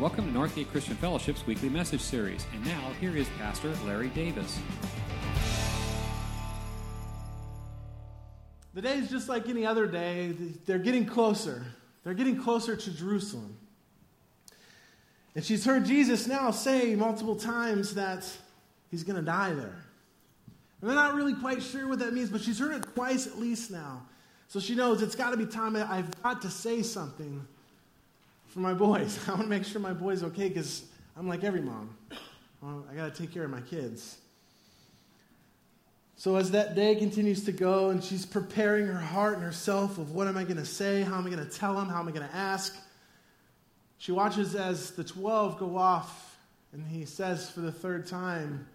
Welcome to Northgate Christian Fellowship's weekly message series. And now, here is Pastor Larry Davis. The day is just like any other day. They're getting closer. They're getting closer to Jerusalem. And she's heard Jesus now say multiple times that he's going to die there. And they're not really quite sure what that means, but she's heard it twice at least now. So she knows it's got to be time. I've got to say something for my boys. I want to make sure my boy's okay because I'm like every mom. I got to take care of my kids. So as that day continues to go and she's preparing her heart and herself of what am I going to say, how am I going to tell him, how am I going to ask, she watches as the 12 go off and he says for the third time,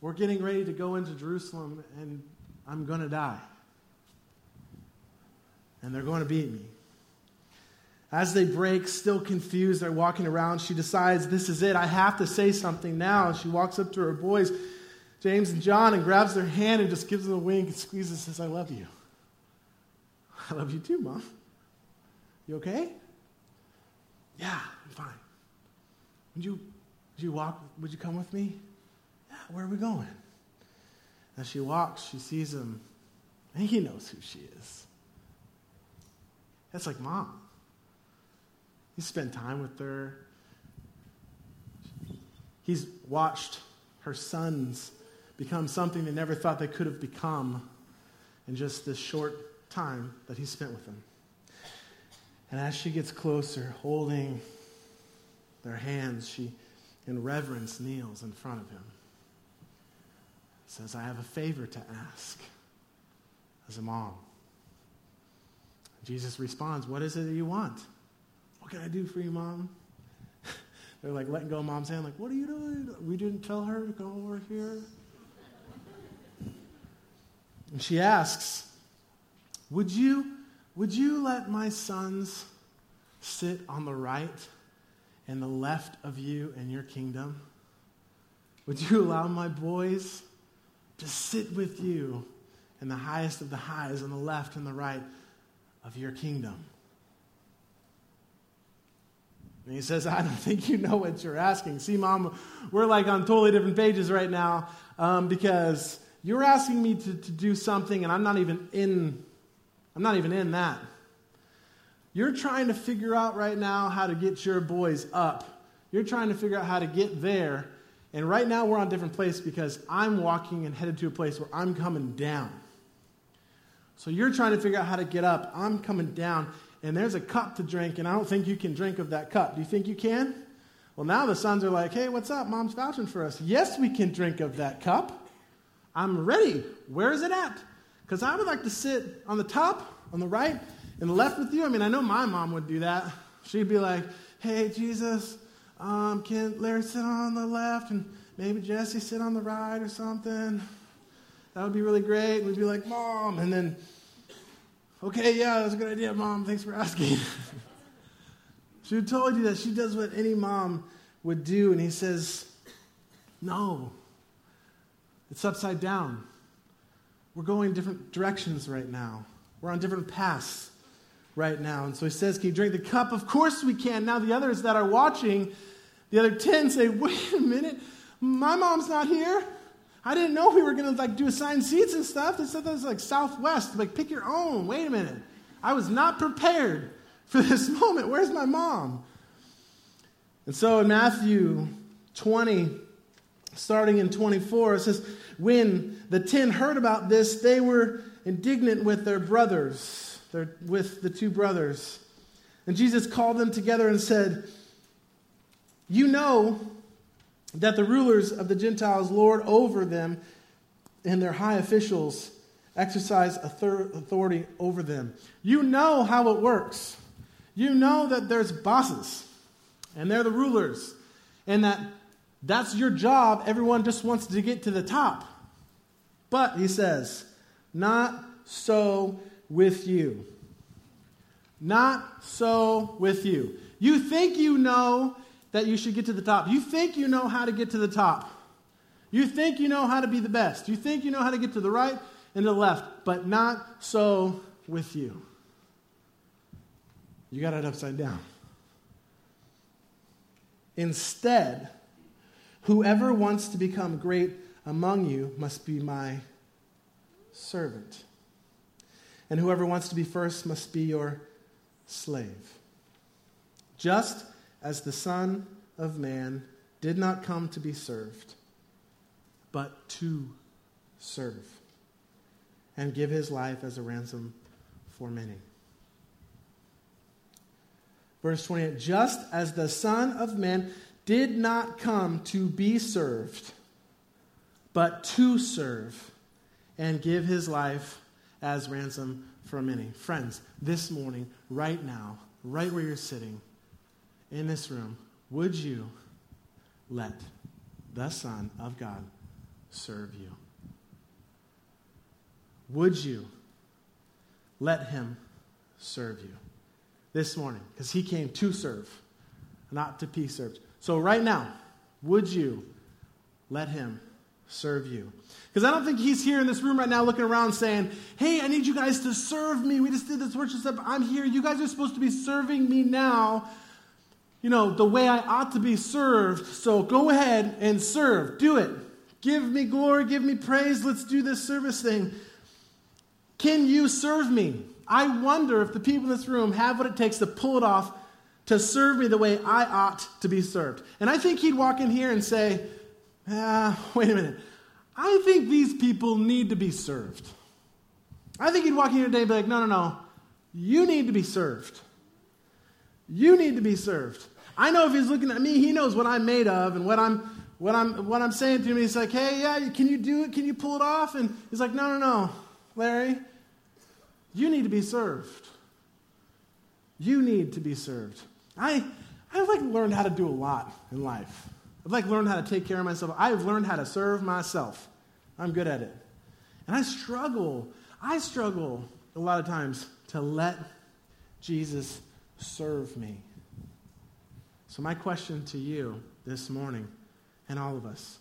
We're getting ready to go into Jerusalem and I'm going to die. And they're going to beat me. As they break, still confused, they're walking around. She decides, This is it. I have to say something now. And she walks up to her boys, James and John, and grabs their hand and just gives them a wink and squeezes and says, I love you. I love you too, Mom. You okay? Yeah, I'm fine. Would you, would you walk? Would you come with me? Yeah, where are we going? As she walks, she sees him, and he knows who she is. That's like mom. He spent time with her. He's watched her sons become something they never thought they could have become in just this short time that he spent with them. And as she gets closer, holding their hands, she, in reverence, kneels in front of him. Says, I have a favor to ask as a mom. Jesus responds, What is it that you want? Can I do for you, mom? They're like letting go of mom's hand, like, What are you doing? We didn't tell her to come over here. And she asks, Would you, would you let my sons sit on the right and the left of you in your kingdom? Would you allow my boys to sit with you in the highest of the highs on the left and the right of your kingdom? And he says, I don't think you know what you're asking. See, Mom, we're like on totally different pages right now um, because you're asking me to, to do something and I'm not even in I'm not even in that. You're trying to figure out right now how to get your boys up. You're trying to figure out how to get there. And right now we're on a different place because I'm walking and headed to a place where I'm coming down. So you're trying to figure out how to get up. I'm coming down, and there's a cup to drink, and I don't think you can drink of that cup. Do you think you can? Well, now the sons are like, hey, what's up? Mom's vouching for us. Yes, we can drink of that cup. I'm ready. Where is it at? Because I would like to sit on the top, on the right, and left with you. I mean, I know my mom would do that. She'd be like, hey, Jesus, um, can Larry sit on the left and maybe Jesse sit on the right or something? That would be really great. And we'd be like, Mom. And then, okay, yeah, that's a good idea, Mom. Thanks for asking. she would totally do that. She does what any mom would do. And he says, No, it's upside down. We're going different directions right now. We're on different paths right now. And so he says, Can you drink the cup? Of course we can. Now the others that are watching, the other 10 say, Wait a minute, my mom's not here. I didn't know we were going to like do assigned seats and stuff. They said that was like Southwest. Like, pick your own. Wait a minute. I was not prepared for this moment. Where's my mom? And so in Matthew 20, starting in 24, it says, When the ten heard about this, they were indignant with their brothers, their, with the two brothers. And Jesus called them together and said, You know that the rulers of the Gentiles lord over them, and their high officials exercise authority over them. You know how it works. You know that there's bosses, and they're the rulers, and that that's your job. Everyone just wants to get to the top. But, he says, not so with you. Not so with you. You think you know that you should get to the top. You think you know how to get to the top. You think you know how to be the best. You think you know how to get to the right and the left, but not so with you. You got it upside down. Instead, whoever wants to become great among you must be my servant. And whoever wants to be first must be your slave. Just as the Son of Man did not come to be served, but to serve and give his life as a ransom for many. Verse 28 Just as the Son of Man did not come to be served, but to serve and give his life as ransom for many. Friends, this morning, right now, right where you're sitting, in this room, would you let the Son of God serve you? Would you let him serve you this morning? Because he came to serve, not to be served. So, right now, would you let him serve you? Because I don't think he's here in this room right now looking around saying, Hey, I need you guys to serve me. We just did this worship. I'm here. You guys are supposed to be serving me now, you know, the way I ought to be served. So go ahead and serve. Do it. Give me glory. Give me praise. Let's do this service thing. Can you serve me? I wonder if the people in this room have what it takes to pull it off to serve me the way I ought to be served. And I think he'd walk in here and say, ah, wait a minute. I think these people need to be served. I think he'd walk in here today and be like, no, no, no. You need to be served. You need to be served. I know if he's looking at me, he knows what I'm made of and what I'm what I'm what I'm saying to him. He's like, hey, yeah, can you do it? Can you pull it off? And he's like, no, no, no, Larry, you need to be served. You need to be served. I I've like learned how to do a lot in life. I've like learned how to take care of myself. I've learned how to serve myself. I'm good at it. And I struggle. I struggle a lot of times to let Jesus serve me. So my question to you this morning and all of us,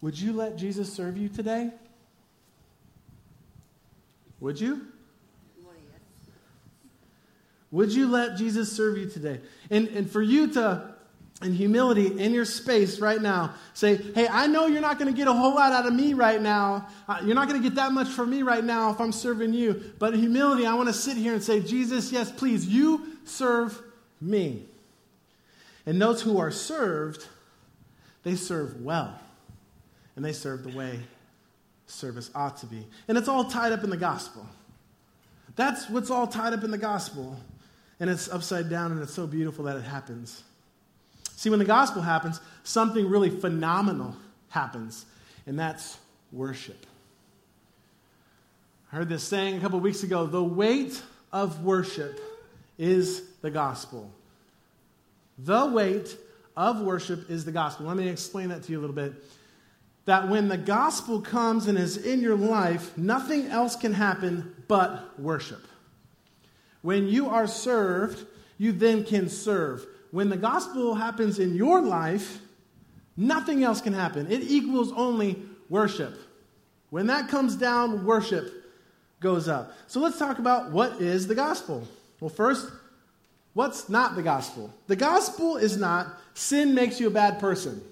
would you let Jesus serve you today? Would you? Would you let Jesus serve you today? And, and for you to, in humility, in your space right now, say, hey, I know you're not going to get a whole lot out of me right now. Uh, you're not going to get that much from me right now if I'm serving you. But in humility, I want to sit here and say, Jesus, yes, please, you serve me. And those who are served, they serve well. And they serve the way service ought to be. And it's all tied up in the gospel. That's what's all tied up in the gospel and it's upside down, and it's so beautiful that it happens. See, when the gospel happens, something really phenomenal happens, and that's worship. I heard this saying a couple weeks ago the weight of worship is the gospel. The weight of worship is the gospel. Let me explain that to you a little bit. That when the gospel comes and is in your life, nothing else can happen but worship. When you are served, you then can serve. When the gospel happens in your life, nothing else can happen. It equals only worship. When that comes down, worship goes up. So let's talk about what is the gospel. Well, first, what's not the gospel? The gospel is not sin makes you a bad person.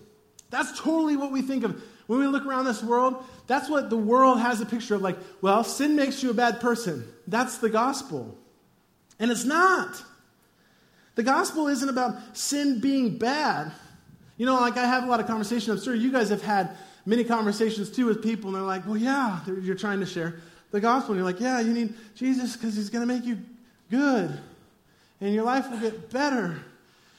That's totally what we think of. When we look around this world, that's what the world has a picture of like, well, sin makes you a bad person. That's the gospel. And it's not. The gospel isn't about sin being bad. You know, like I have a lot of conversations. I'm sure you guys have had many conversations too with people, and they're like, well, yeah, you're trying to share the gospel. And you're like, yeah, you need Jesus because he's going to make you good, and your life will get better.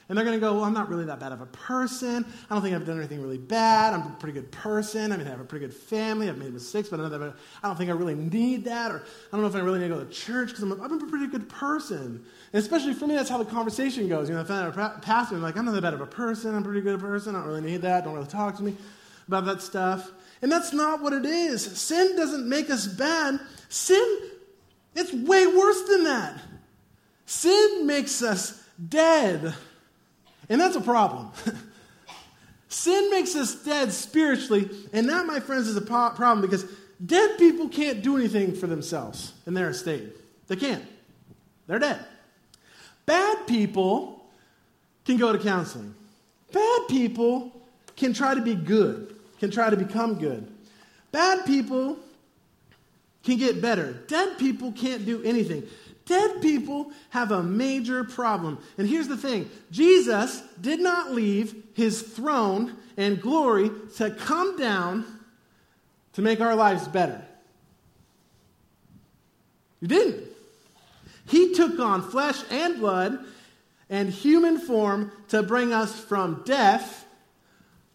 And they're going to go, Well, I'm not really that bad of a person. I don't think I've done anything really bad. I'm a pretty good person. I mean, I have a pretty good family. I've made mistakes, but I don't think I really need that. Or I don't know if I really need to go to church because I'm, I'm, a pretty good person. And especially for me, that's how the conversation goes. You know, if I'm a pastor, I'm like, I'm not that bad of a person. I'm a pretty good person. I don't really need that. Don't really talk to me about that stuff. And that's not what it is. Sin doesn't make us bad. Sin, it's way worse than that. Sin makes us dead. And that's a problem. Sin makes us dead spiritually, and that, my friends, is a problem because dead people can't do anything for themselves in their estate. They can't. They're dead. Bad people can go to counseling. Bad people can try to be good, can try to become good. Bad people can get better. Dead people can't do anything. Dead people have a major problem. And here's the thing Jesus did not leave his throne and glory to come down to make our lives better. He didn't. He took on flesh and blood and human form to bring us from death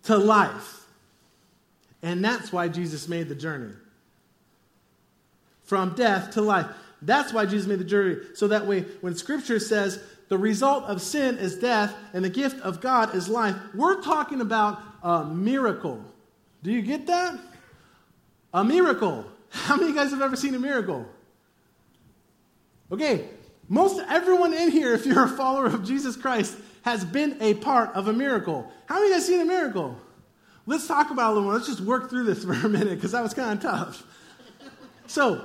to life. And that's why Jesus made the journey from death to life. That's why Jesus made the journey. So that way, when Scripture says the result of sin is death and the gift of God is life, we're talking about a miracle. Do you get that? A miracle. How many of you guys have ever seen a miracle? Okay, most everyone in here, if you're a follower of Jesus Christ, has been a part of a miracle. How many of you guys seen a miracle? Let's talk about a little more. Let's just work through this for a minute because that was kind of tough. So,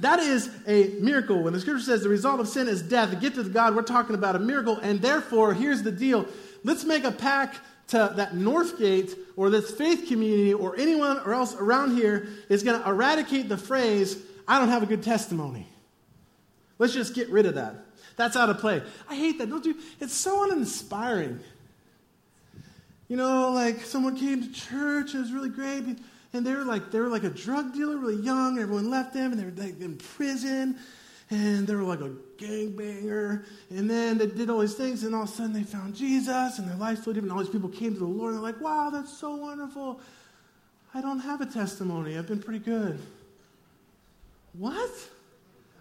that is a miracle. When the scripture says the result of sin is death, the gift of God, we're talking about a miracle. And therefore, here's the deal let's make a pact to that Northgate or this faith community or anyone or else around here is going to eradicate the phrase, I don't have a good testimony. Let's just get rid of that. That's out of play. I hate that. Don't you? It's so uninspiring. You know, like someone came to church, and it was really great and they were like they were like a drug dealer, really young. Everyone left them, and they were like in prison, and they were like a gangbanger. And then they did all these things, and all of a sudden they found Jesus, and their life totally different. All these people came to the Lord, and they're like, "Wow, that's so wonderful." I don't have a testimony. I've been pretty good. What?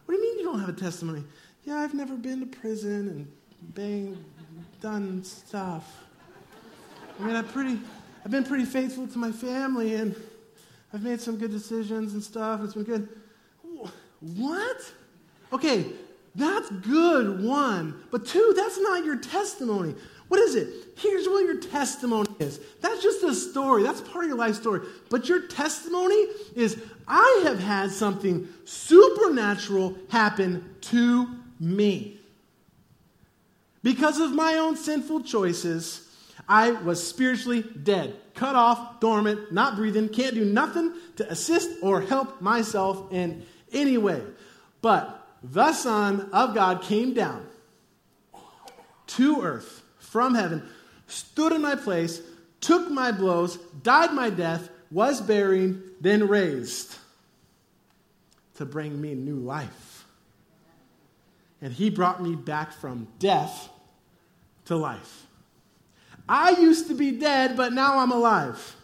What do you mean you don't have a testimony? Yeah, I've never been to prison and bang, done stuff. I mean, I've pretty, I've been pretty faithful to my family, and I've made some good decisions and stuff. It's been good. What? Okay, that's good, one. But two, that's not your testimony. What is it? Here's what your testimony is. That's just a story. That's part of your life story. But your testimony is I have had something supernatural happen to me. Because of my own sinful choices, I was spiritually dead, cut off, dormant, not breathing, can't do nothing to assist or help myself in any way. But the Son of God came down to earth from heaven, stood in my place, took my blows, died my death, was buried, then raised to bring me new life. And he brought me back from death to life. I used to be dead, but now I'm alive.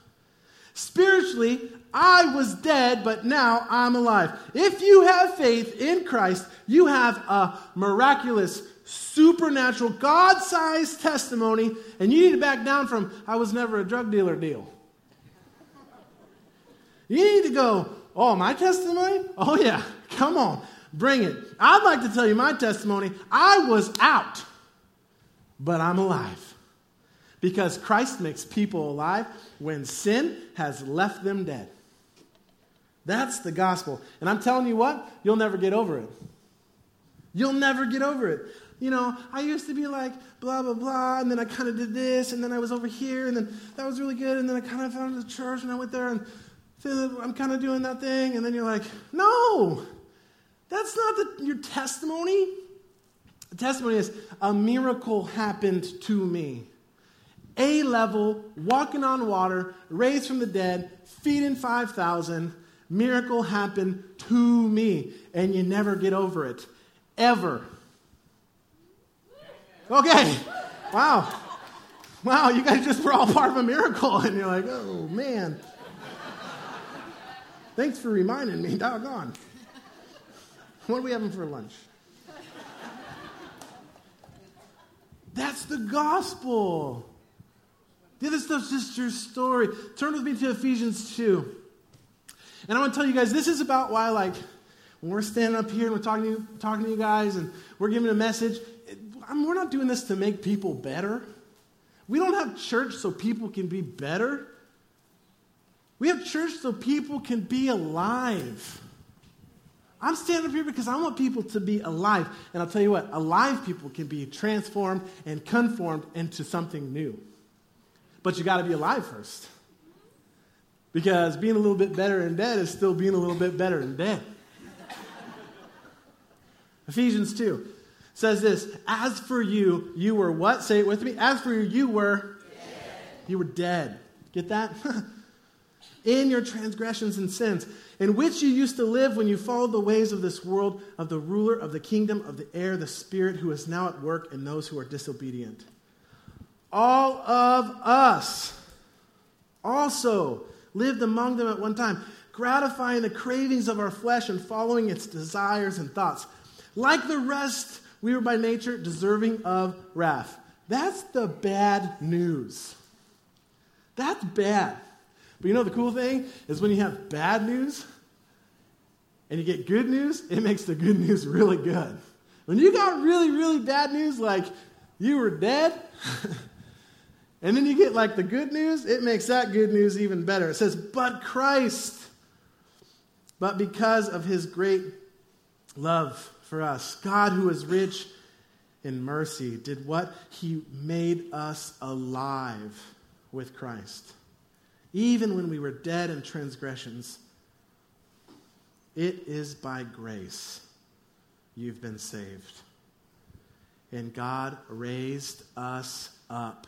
Spiritually, I was dead, but now I'm alive. If you have faith in Christ, you have a miraculous, supernatural, God sized testimony, and you need to back down from, I was never a drug dealer deal. You need to go, oh, my testimony? Oh, yeah, come on, bring it. I'd like to tell you my testimony. I was out, but I'm alive. Because Christ makes people alive when sin has left them dead. That's the gospel. And I'm telling you what, you'll never get over it. You'll never get over it. You know, I used to be like, blah, blah, blah, and then I kind of did this, and then I was over here, and then that was really good, and then I kind of found the church, and I went there, and I'm kind of doing that thing, and then you're like, no, that's not the, your testimony. The testimony is, a miracle happened to me. A level, walking on water, raised from the dead, feeding 5,000. Miracle happened to me. And you never get over it. Ever. Okay. Wow. Wow, you guys just were all part of a miracle. And you're like, oh, man. Thanks for reminding me. Doggone. What are we having for lunch? That's the gospel. The other stuff's just your story. Turn with me to Ephesians 2. And I want to tell you guys, this is about why, like, when we're standing up here and we're talking to you, talking to you guys and we're giving a message, I mean, we're not doing this to make people better. We don't have church so people can be better. We have church so people can be alive. I'm standing up here because I want people to be alive. And I'll tell you what, alive people can be transformed and conformed into something new. But you got to be alive first. Because being a little bit better in dead is still being a little bit better in dead. Ephesians 2 says this As for you, you were what? Say it with me. As for you, you were. You were dead. Get that? in your transgressions and sins, in which you used to live when you followed the ways of this world, of the ruler of the kingdom of the air, the Spirit who is now at work in those who are disobedient. All of us also lived among them at one time, gratifying the cravings of our flesh and following its desires and thoughts. Like the rest, we were by nature deserving of wrath. That's the bad news. That's bad. But you know the cool thing is when you have bad news and you get good news, it makes the good news really good. When you got really, really bad news, like you were dead, and then you get like the good news, it makes that good news even better. It says, But Christ, but because of his great love for us, God, who is rich in mercy, did what? He made us alive with Christ even when we were dead in transgressions. It is by grace you've been saved. And God raised us up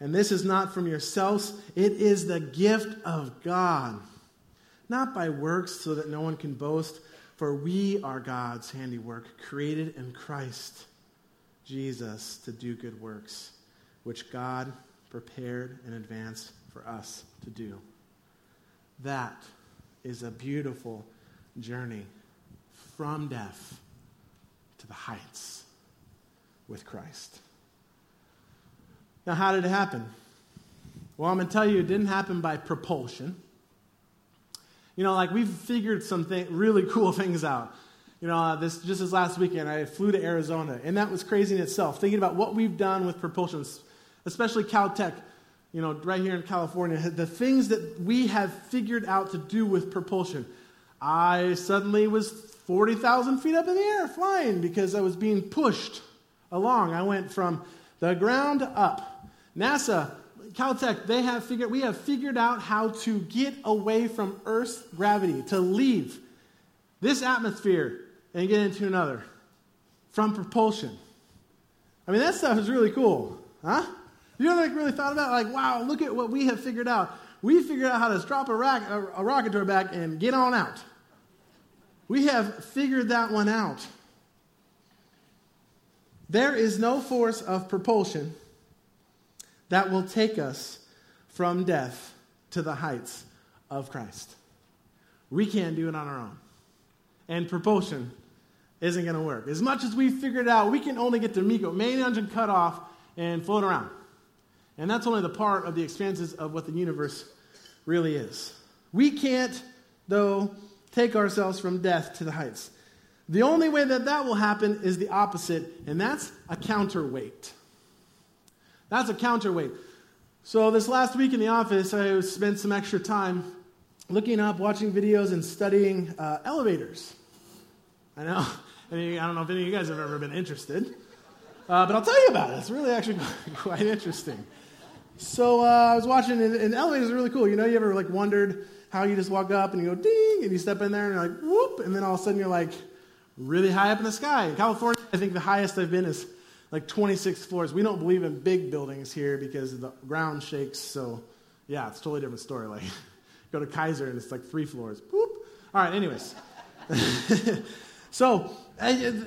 And this is not from yourselves, it is the gift of God, not by works so that no one can boast, for we are God's handiwork, created in Christ Jesus to do good works, which God prepared in advance for us to do. That is a beautiful journey from death to the heights with Christ. Now, how did it happen? Well, I'm going to tell you, it didn't happen by propulsion. You know, like we've figured some th- really cool things out. You know, uh, this just this last weekend, I flew to Arizona, and that was crazy in itself. Thinking about what we've done with propulsion, especially Caltech, you know, right here in California, the things that we have figured out to do with propulsion. I suddenly was 40,000 feet up in the air flying because I was being pushed along. I went from the ground up. NASA, Caltech, they have figured, we have figured out how to get away from Earth's gravity, to leave this atmosphere and get into another from propulsion. I mean, that stuff is really cool, huh? You know like really thought about? Like, wow, look at what we have figured out. We figured out how to strap a, rack, a, a rocket to our back and get on out. We have figured that one out. There is no force of propulsion that will take us from death to the heights of Christ. We can't do it on our own. And propulsion isn't going to work. As much as we figured out, we can only get the MECO, main engine cut off, and float around. And that's only the part of the expanses of what the universe really is. We can't, though, take ourselves from death to the heights. The only way that that will happen is the opposite, and that's a counterweight. That's a counterweight. So, this last week in the office, I spent some extra time looking up, watching videos, and studying uh, elevators. I know, I, mean, I don't know if any of you guys have ever been interested, uh, but I'll tell you about it. It's really actually quite interesting. So uh, I was watching, and, and elevators are really cool. You know, you ever like wondered how you just walk up and you go ding, and you step in there and you're like whoop, and then all of a sudden you're like really high up in the sky. In California, I think the highest I've been is like 26 floors. We don't believe in big buildings here because the ground shakes. So yeah, it's totally different story. Like go to Kaiser and it's like three floors. Boop. All right. Anyways, so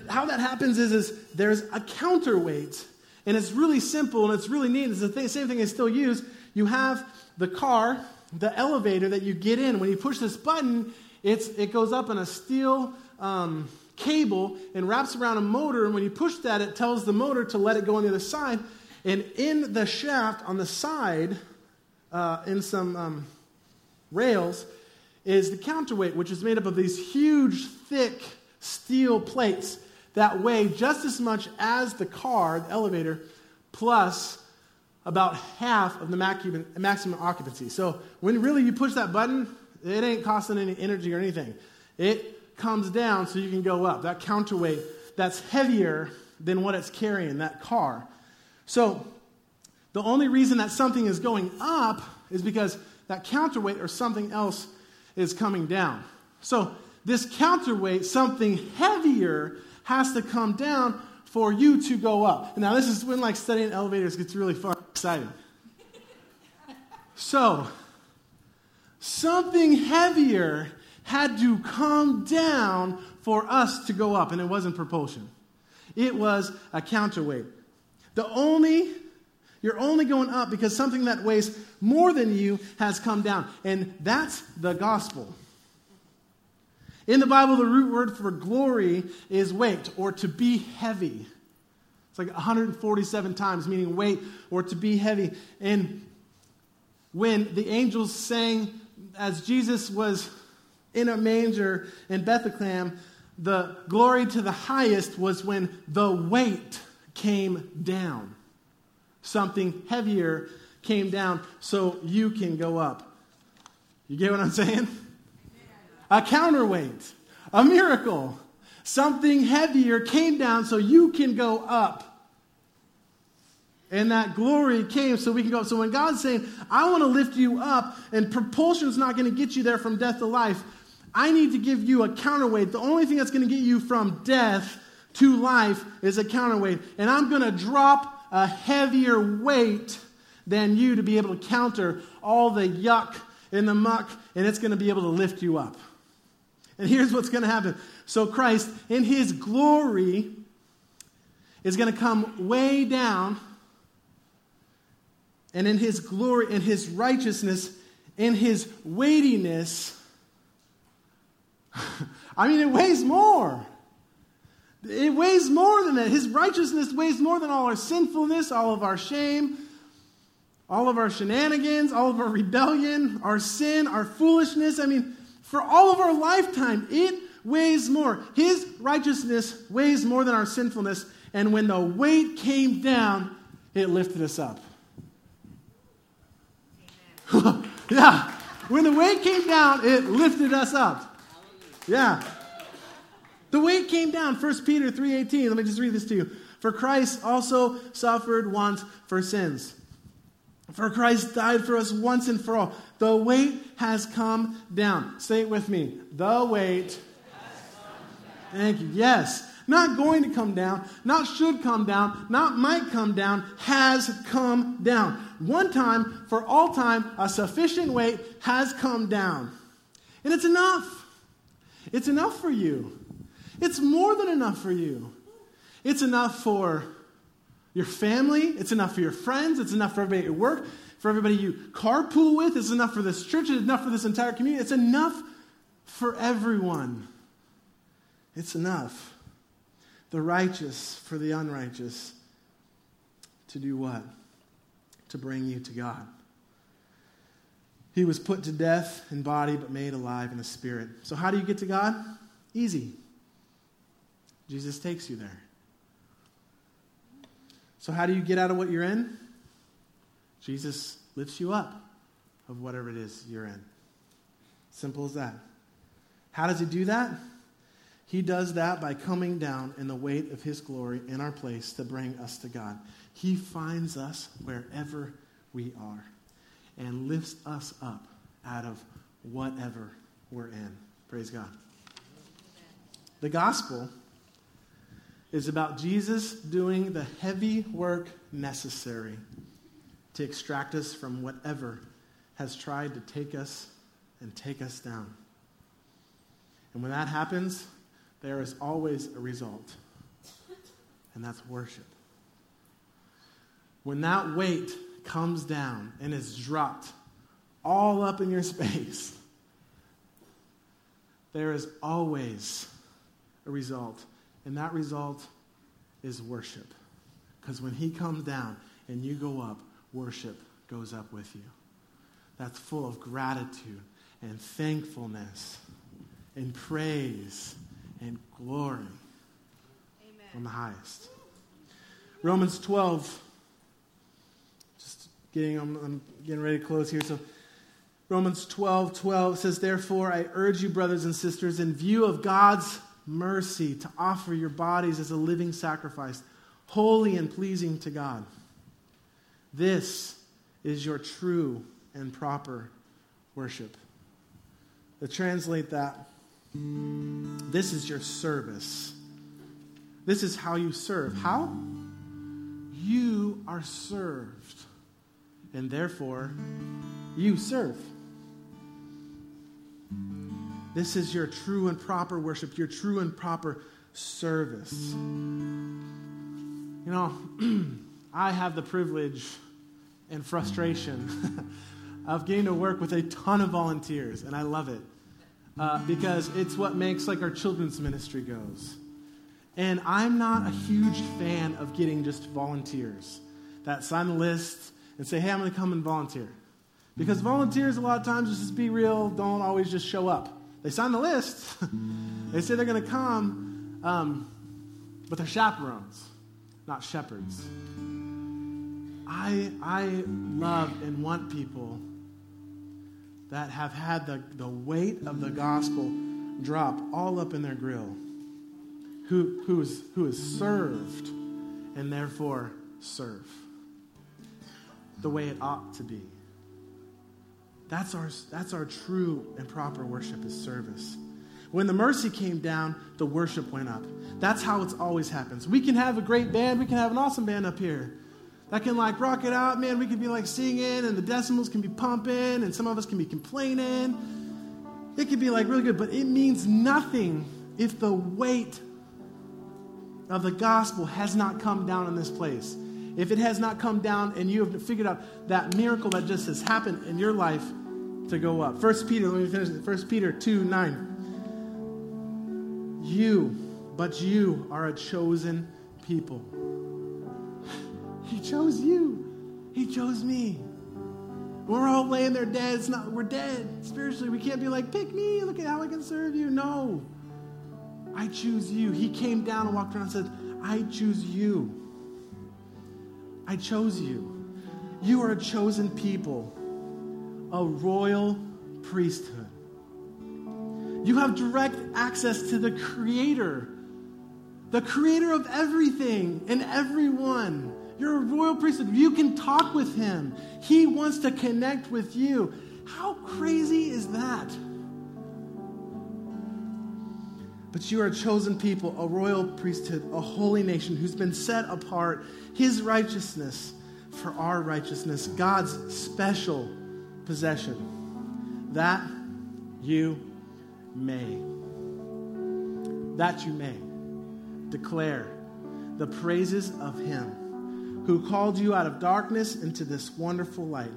how that happens is, is there's a counterweight and it's really simple and it's really neat. It's the th- same thing I still use. You have the car, the elevator that you get in. When you push this button, it's, it goes up in a steel um, cable and wraps around a motor. And when you push that, it tells the motor to let it go on the other side. And in the shaft on the side, uh, in some um, rails, is the counterweight, which is made up of these huge, thick steel plates that weigh just as much as the car, the elevator, plus about half of the maximum occupancy. So when really you push that button, it ain't costing any energy or anything. It comes down so you can go up. That counterweight that's heavier than what it's carrying, that car. So the only reason that something is going up is because that counterweight or something else is coming down. So this counterweight, something heavier, has to come down for you to go up. Now, this is when like studying elevators gets really fun, exciting. So, something heavier had to come down for us to go up, and it wasn't propulsion. It was a counterweight. The only you're only going up because something that weighs more than you has come down. And that's the gospel. In the Bible, the root word for glory is weight or to be heavy. It's like 147 times, meaning weight or to be heavy. And when the angels sang, as Jesus was in a manger in Bethlehem, the glory to the highest was when the weight came down. Something heavier came down so you can go up. You get what I'm saying? a counterweight, a miracle. Something heavier came down so you can go up. And that glory came so we can go up. So when God's saying, I want to lift you up, and propulsion is not going to get you there from death to life, I need to give you a counterweight. The only thing that's going to get you from death to life is a counterweight. And I'm going to drop a heavier weight than you to be able to counter all the yuck and the muck, and it's going to be able to lift you up. And here's what's going to happen. So, Christ, in his glory, is going to come way down. And in his glory, in his righteousness, in his weightiness, I mean, it weighs more. It weighs more than that. His righteousness weighs more than all our sinfulness, all of our shame, all of our shenanigans, all of our rebellion, our sin, our foolishness. I mean, for all of our lifetime. It weighs more. His righteousness weighs more than our sinfulness. And when the weight came down, it lifted us up. yeah. When the weight came down, it lifted us up. Yeah. The weight came down. 1 Peter 3:18. Let me just read this to you. For Christ also suffered once for sins for Christ died for us once and for all. The weight has come down. Say it with me. The weight. Thank you. Yes. Not going to come down, not should come down, not might come down, has come down. One time, for all time, a sufficient weight has come down. And it's enough. It's enough for you. It's more than enough for you. It's enough for your family, it's enough for your friends, it's enough for everybody at work, for everybody you carpool with, it's enough for this church, it's enough for this entire community, it's enough for everyone. It's enough. The righteous for the unrighteous to do what? To bring you to God. He was put to death in body, but made alive in the spirit. So, how do you get to God? Easy. Jesus takes you there. So, how do you get out of what you're in? Jesus lifts you up of whatever it is you're in. Simple as that. How does he do that? He does that by coming down in the weight of his glory in our place to bring us to God. He finds us wherever we are and lifts us up out of whatever we're in. Praise God. The gospel is about Jesus doing the heavy work necessary to extract us from whatever has tried to take us and take us down. And when that happens, there is always a result, and that's worship. When that weight comes down and is dropped all up in your space, there is always a result, and that result is worship. Because when He comes down and you go up, worship goes up with you. That's full of gratitude and thankfulness and praise and glory Amen. on the highest. Romans 12. Getting, I'm, I'm getting ready to close here. So, Romans 12, 12 says, Therefore, I urge you, brothers and sisters, in view of God's mercy, to offer your bodies as a living sacrifice, holy and pleasing to God. This is your true and proper worship. To translate that, this is your service. This is how you serve. How? You are served, and therefore you serve. This is your true and proper worship, your true and proper service. You know, I have the privilege and frustration of getting to work with a ton of volunteers, and I love it uh, because it's what makes like our children's ministry goes. And I'm not a huge fan of getting just volunteers that sign the list and say, "Hey, I'm going to come and volunteer," because volunteers a lot of times just be real, don't always just show up. They sign the list, they say they're going to come, um, but they're chaperones, not shepherds. I, I love and want people that have had the, the weight of the gospel drop all up in their grill, who, who, is, who is served and therefore serve the way it ought to be. That's our, that's our true and proper worship is service. When the mercy came down, the worship went up. That's how it's always happens. We can have a great band, we can have an awesome band up here that can like rock it out, man. We can be like singing and the decibels can be pumping and some of us can be complaining. It could be like really good, but it means nothing if the weight of the gospel has not come down in this place. If it has not come down and you have figured out that miracle that just has happened in your life to go up. First Peter, let me finish it. First Peter 2 9. You, but you are a chosen people he chose you. He chose me. We're all laying there dead. It's not, we're dead spiritually. We can't be like, pick me. Look at how I can serve you. No. I choose you. He came down and walked around and said, I choose you. I chose you. You are a chosen people, a royal priesthood. You have direct access to the Creator, the Creator of everything and everyone. You're a royal priesthood. You can talk with him. He wants to connect with you. How crazy is that? But you are a chosen people, a royal priesthood, a holy nation who's been set apart, his righteousness for our righteousness, God's special possession. That you may. That you may declare the praises of him who called you out of darkness into this wonderful light.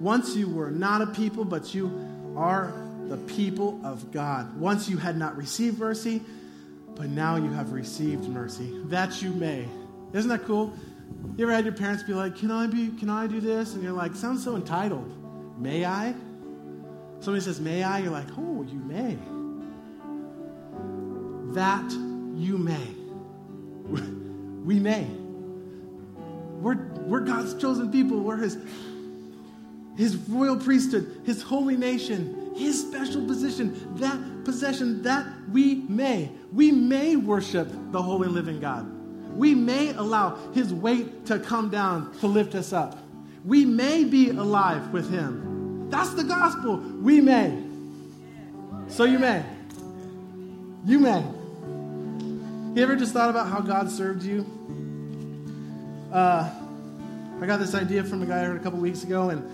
Once you were not a people, but you are the people of God. Once you had not received mercy, but now you have received mercy. That you may. Isn't that cool? You ever had your parents be like, "Can I be? Can I do this?" And you're like, "Sounds so entitled." May I? Somebody says, "May I?" You're like, "Oh, you may." That you may. We may. We're, we're God's chosen people. We're His, His royal priesthood, His holy nation, His special position, that possession that we may. We may worship the holy living God. We may allow His weight to come down to lift us up. We may be alive with Him. That's the gospel. We may. So you may. You may. You ever just thought about how God served you? Uh, I got this idea from a guy I heard a couple weeks ago, and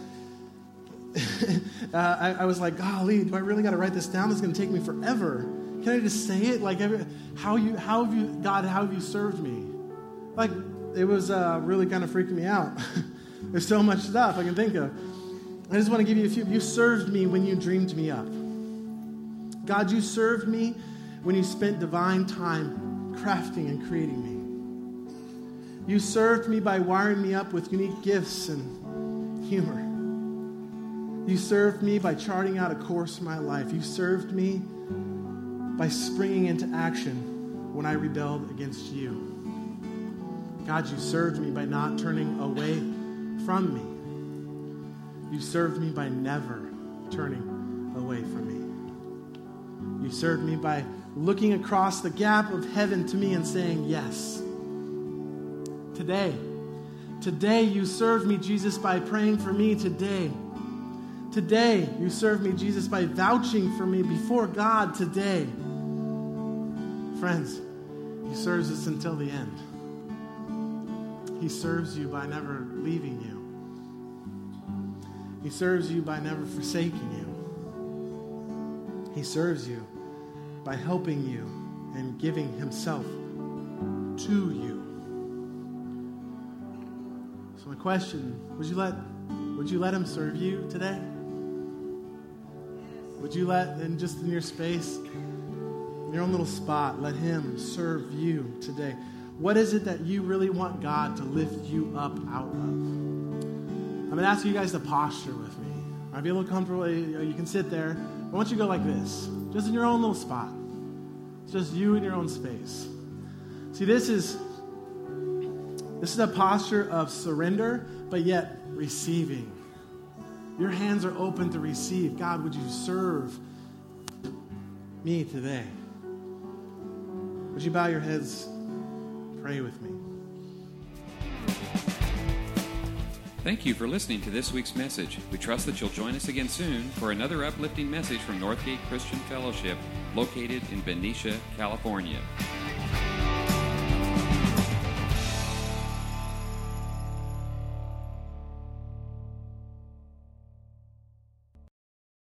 uh, I, I, was like, golly, do I really got to write this down? It's going to take me forever. Can I just say it? Like, every, how you, how have you, God, how have you served me? Like, it was uh, really kind of freaking me out. There's so much stuff I can think of. I just want to give you a few. You served me when you dreamed me up. God, you served me when you spent divine time crafting and creating me. You served me by wiring me up with unique gifts and humor. You served me by charting out a course for my life. You served me by springing into action when I rebelled against you. God, you served me by not turning away from me. You served me by never turning away from me. You served me by looking across the gap of heaven to me and saying, Yes. Today, today you served me, Jesus, by praying for me today. Today, you serve me, Jesus, by vouching for me before God today. Friends, He serves us until the end. He serves you by never leaving you. He serves you by never forsaking you. He serves you by helping you and giving Himself to you. So my question, would you let would you let him serve you today? Would you let in just in your space, in your own little spot, let him serve you today? What is it that you really want God to lift you up out of? I'm going to ask you guys to posture with me. I'll be a little comfortable. You can sit there. I want you to go like this, just in your own little spot. It's just you in your own space. See, this is this is a posture of surrender, but yet receiving. Your hands are open to receive. God, would you serve me today? Would you bow your heads? Pray with me. Thank you for listening to this week's message. We trust that you'll join us again soon for another uplifting message from Northgate Christian Fellowship, located in Benicia, California.